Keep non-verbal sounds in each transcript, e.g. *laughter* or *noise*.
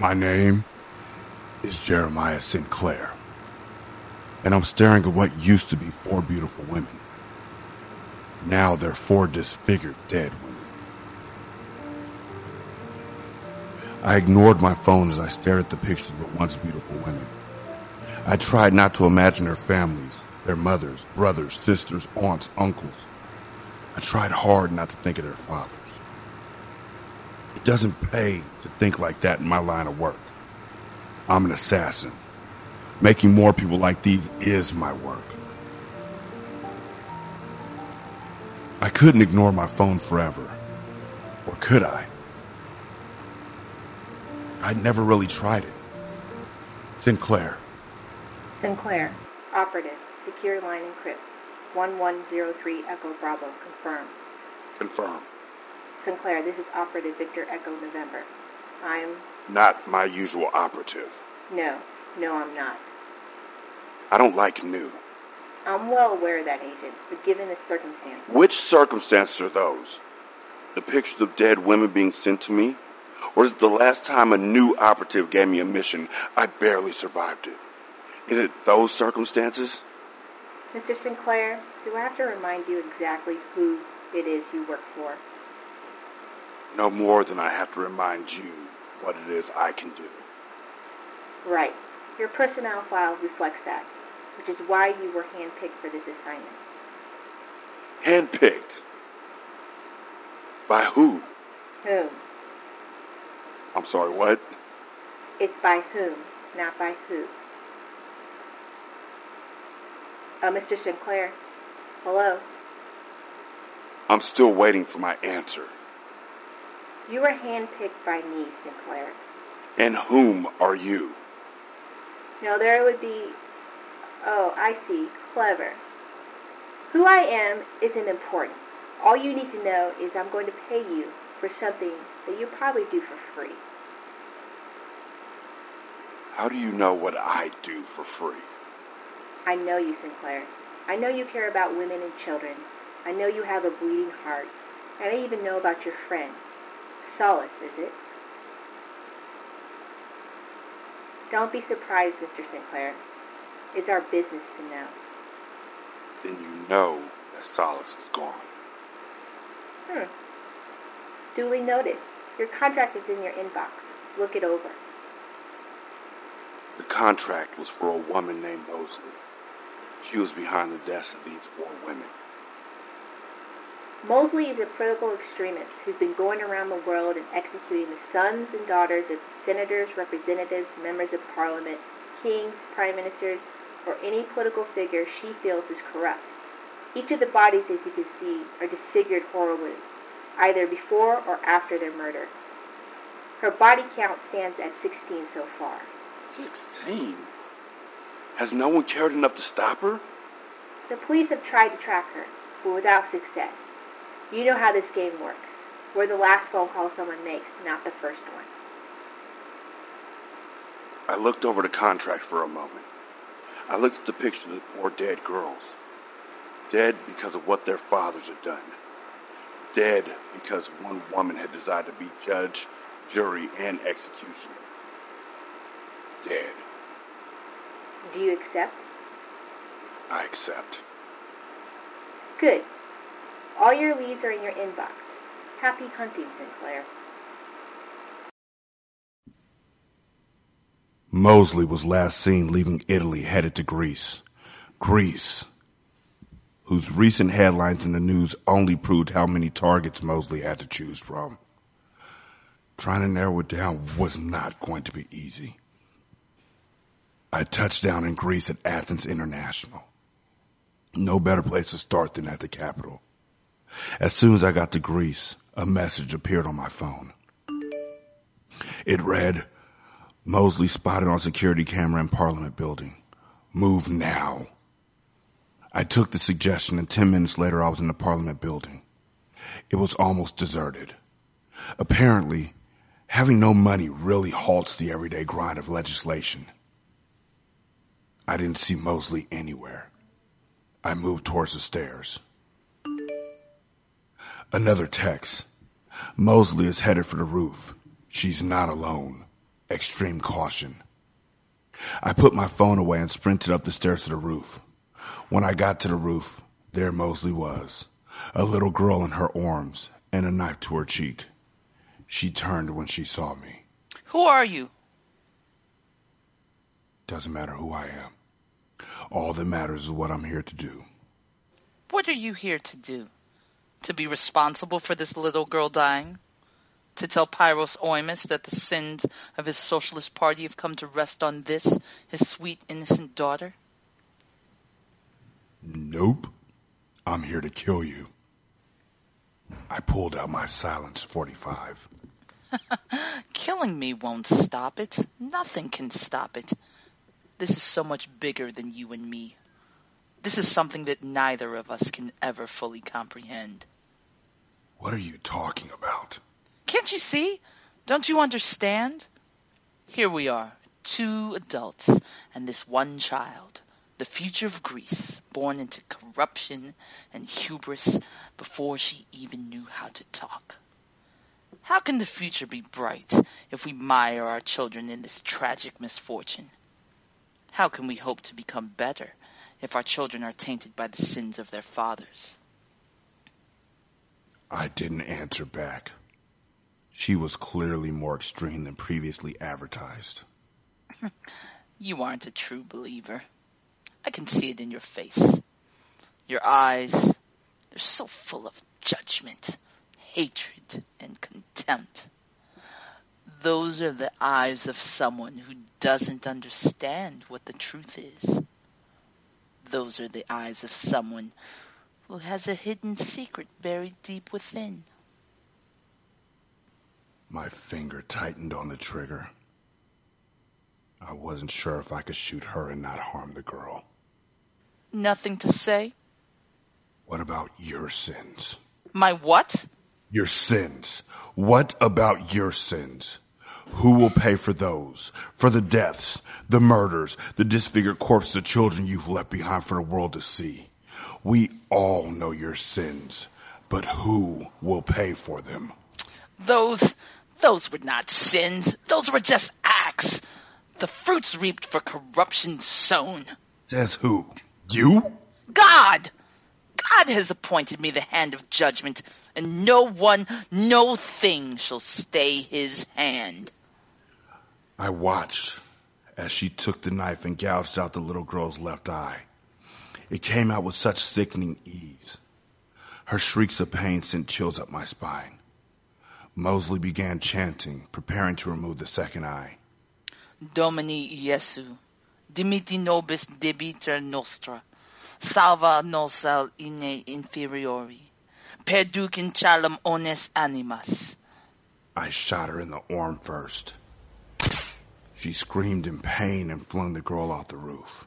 My name is Jeremiah Sinclair, and I'm staring at what used to be four beautiful women. Now they're four disfigured dead women. I ignored my phone as I stared at the pictures of the once beautiful women. I tried not to imagine their families, their mothers, brothers, sisters, aunts, uncles. I tried hard not to think of their fathers. It doesn't pay to think like that in my line of work. I'm an assassin. Making more people like these is my work. I couldn't ignore my phone forever. Or could I? I'd never really tried it. Sinclair. Sinclair. Operative. Secure line encrypt. 1103 Echo Bravo. Confirm. Confirm. Sinclair, this is Operative Victor Echo November. I'm. Not my usual operative. No. No, I'm not. I don't like new. I'm well aware of that, Agent, but given the circumstances. Which circumstances are those? The pictures of dead women being sent to me? Or is it the last time a new operative gave me a mission, I barely survived it? Is it those circumstances? Mr. Sinclair, do I have to remind you exactly who it is you work for? No more than I have to remind you what it is I can do. Right. Your personnel file reflects that, which is why you were handpicked for this assignment. Handpicked? By who? Whom? I'm sorry, what? It's by whom, not by who. Uh, Mr. Sinclair. Hello. I'm still waiting for my answer. You were handpicked by me, Sinclair. And whom are you? No, there would be. Oh, I see. Clever. Who I am isn't important. All you need to know is I'm going to pay you for something that you probably do for free. How do you know what I do for free? I know you, Sinclair. I know you care about women and children. I know you have a bleeding heart. And I even know about your friend. Solace, is it? Don't be surprised, Mr. Sinclair. It's our business to know. Then you know that Solace is gone. Hmm. Duly noted. Your contract is in your inbox. Look it over. The contract was for a woman named Mosley. She was behind the deaths of these four women. Mosley is a political extremist who's been going around the world and executing the sons and daughters of senators, representatives, members of parliament, kings, prime ministers, or any political figure she feels is corrupt. Each of the bodies, as you can see, are disfigured horribly, either before or after their murder. Her body count stands at 16 so far. 16? Has no one cared enough to stop her? The police have tried to track her, but without success. You know how this game works. We're the last phone call someone makes, not the first one. I looked over the contract for a moment. I looked at the pictures of the four dead girls. Dead because of what their fathers had done. Dead because one woman had decided to be judge, jury, and executioner. Dead. Do you accept? I accept. Good. All your leads are in your inbox. Happy hunting, Sinclair. Mosley was last seen leaving Italy headed to Greece. Greece, whose recent headlines in the news only proved how many targets Mosley had to choose from. Trying to narrow it down was not going to be easy. I touched down in Greece at Athens International. No better place to start than at the capital. As soon as I got to Greece, a message appeared on my phone. It read, Mosley spotted on security camera in Parliament building. Move now. I took the suggestion and 10 minutes later I was in the Parliament building. It was almost deserted. Apparently, having no money really halts the everyday grind of legislation. I didn't see Mosley anywhere. I moved towards the stairs. Another text. Mosley is headed for the roof. She's not alone. extreme caution. I put my phone away and sprinted up the stairs to the roof. When I got to the roof, there Mosley was, a little girl in her arms and a knife to her cheek. She turned when she saw me. Who are you? Doesn't matter who I am. All that matters is what I'm here to do. What are you here to do? To be responsible for this little girl dying? To tell Pyros Oimus that the sins of his socialist party have come to rest on this, his sweet, innocent daughter? Nope. I'm here to kill you. I pulled out my silence 45. *laughs* Killing me won't stop it. Nothing can stop it. This is so much bigger than you and me. This is something that neither of us can ever fully comprehend. What are you talking about? Can't you see? Don't you understand? Here we are, two adults and this one child, the future of Greece, born into corruption and hubris before she even knew how to talk. How can the future be bright if we mire our children in this tragic misfortune? How can we hope to become better if our children are tainted by the sins of their fathers? I didn't answer back. She was clearly more extreme than previously advertised. *laughs* you aren't a true believer. I can see it in your face. Your eyes, they're so full of judgment, hatred, and contempt. Those are the eyes of someone who doesn't understand what the truth is. Those are the eyes of someone who has a hidden secret buried deep within. My finger tightened on the trigger. I wasn't sure if I could shoot her and not harm the girl. Nothing to say? What about your sins? My what? Your sins. What about your sins? Who will pay for those? For the deaths, the murders, the disfigured corpses of children you've left behind for the world to see. We all know your sins, but who will pay for them? Those, those were not sins. Those were just acts. The fruits reaped for corruption sown. Says who? You? God! God has appointed me the hand of judgment, and no one, no thing shall stay his hand. I watched as she took the knife and gouged out the little girl's left eye. It came out with such sickening ease. Her shrieks of pain sent chills up my spine. Mosley began chanting, preparing to remove the second eye. Domini Jesu, dimiti nobis debiter nostra, salva nos al ine inferiori, perducin chalem ones animas. I shot her in the arm first. She screamed in pain and flung the girl off the roof.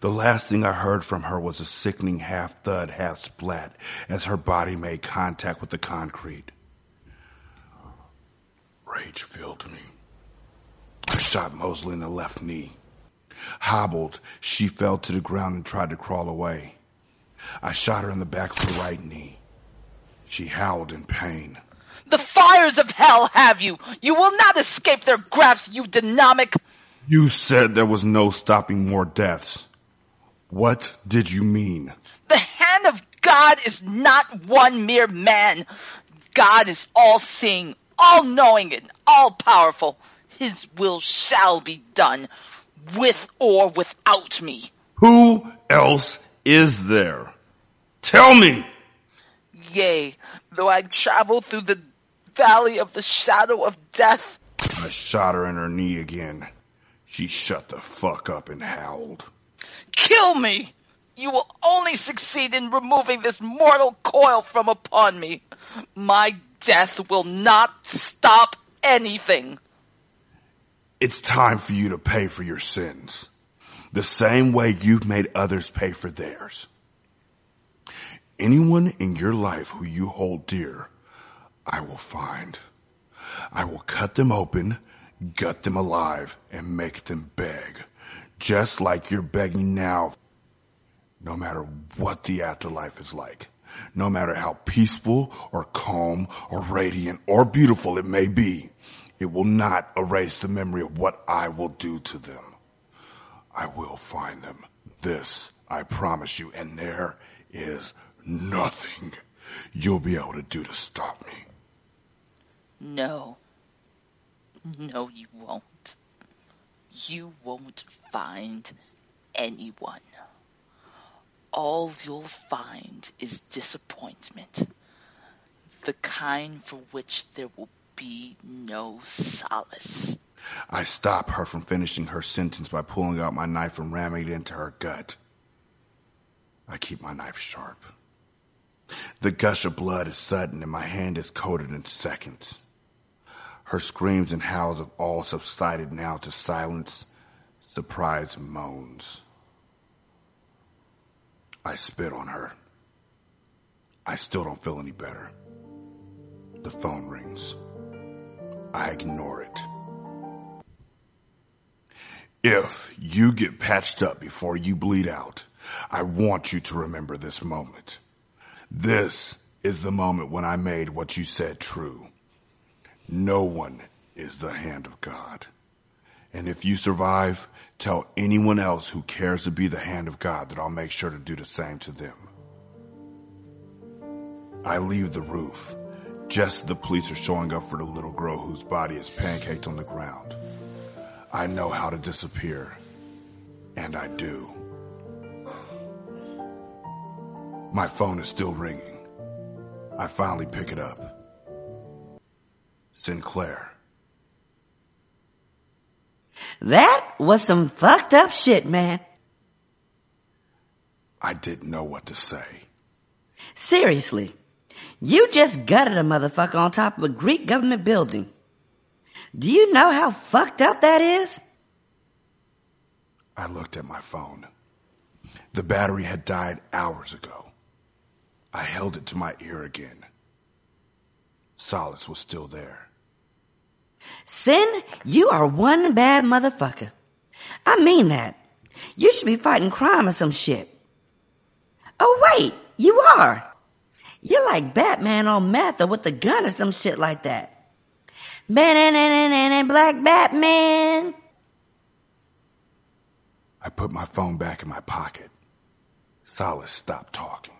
The last thing I heard from her was a sickening half thud, half splat as her body made contact with the concrete. Rage filled me. I shot Mosley in the left knee. Hobbled, she fell to the ground and tried to crawl away. I shot her in the back of the right knee. She howled in pain. The fires of hell have you! You will not escape their grasp, you dynamic! You said there was no stopping more deaths. What did you mean? The hand of God is not one mere man. God is all seeing, all knowing, and all powerful. His will shall be done, with or without me. Who else is there? Tell me! Yea, though I travel through the valley of the shadow of death. I shot her in her knee again. She shut the fuck up and howled. Kill me! You will only succeed in removing this mortal coil from upon me. My death will not stop anything. It's time for you to pay for your sins. The same way you've made others pay for theirs. Anyone in your life who you hold dear, I will find. I will cut them open, gut them alive, and make them beg. Just like you're begging now. No matter what the afterlife is like. No matter how peaceful or calm or radiant or beautiful it may be. It will not erase the memory of what I will do to them. I will find them. This, I promise you, and there is nothing you'll be able to do to stop me. No. No, you won't. You won't find anyone. All you'll find is disappointment. The kind for which there will be no solace. I stop her from finishing her sentence by pulling out my knife and ramming it into her gut. I keep my knife sharp. The gush of blood is sudden and my hand is coated in seconds. Her screams and howls have all subsided now to silence, surprised moans. I spit on her. I still don't feel any better. The phone rings. I ignore it. If you get patched up before you bleed out, I want you to remember this moment. This is the moment when I made what you said true. No one is the hand of God. And if you survive, tell anyone else who cares to be the hand of God that I'll make sure to do the same to them. I leave the roof. Just the police are showing up for the little girl whose body is pancaked on the ground. I know how to disappear. And I do. My phone is still ringing. I finally pick it up. Sinclair. That was some fucked up shit, man. I didn't know what to say. Seriously. You just gutted a motherfucker on top of a Greek government building. Do you know how fucked up that is? I looked at my phone. The battery had died hours ago. I held it to my ear again. Solace was still there. Sin, you are one bad motherfucker. I mean that. You should be fighting crime or some shit. Oh wait, you are. You're like Batman on meth or with a gun or some shit like that. Banana black Batman. I put my phone back in my pocket. Solace stopped talking.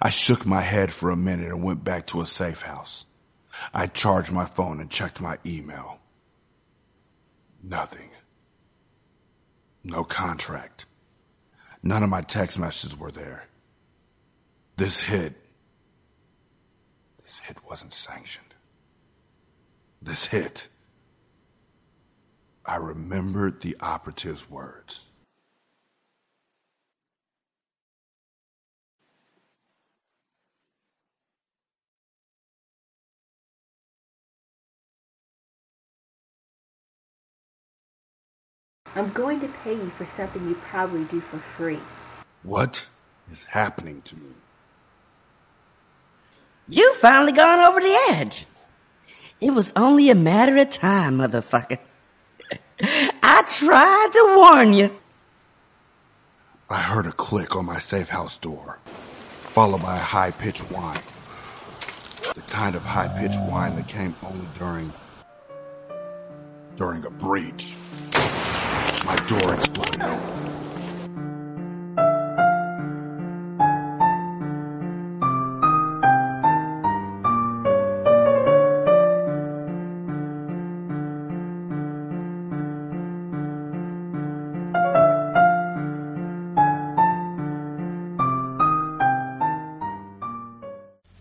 I shook my head for a minute and went back to a safe house. I charged my phone and checked my email. Nothing. No contract. None of my text messages were there. This hit, this hit wasn't sanctioned. This hit, I remembered the operative's words. I'm going to pay you for something you probably do for free. What is happening to me? You finally gone over the edge. It was only a matter of time, motherfucker. *laughs* I tried to warn you. I heard a click on my safe house door, followed by a high pitched whine. The kind of high pitched whine that came only during during a breach. My door exploded.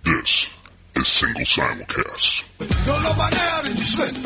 This is Single Simulcast. Don't know you.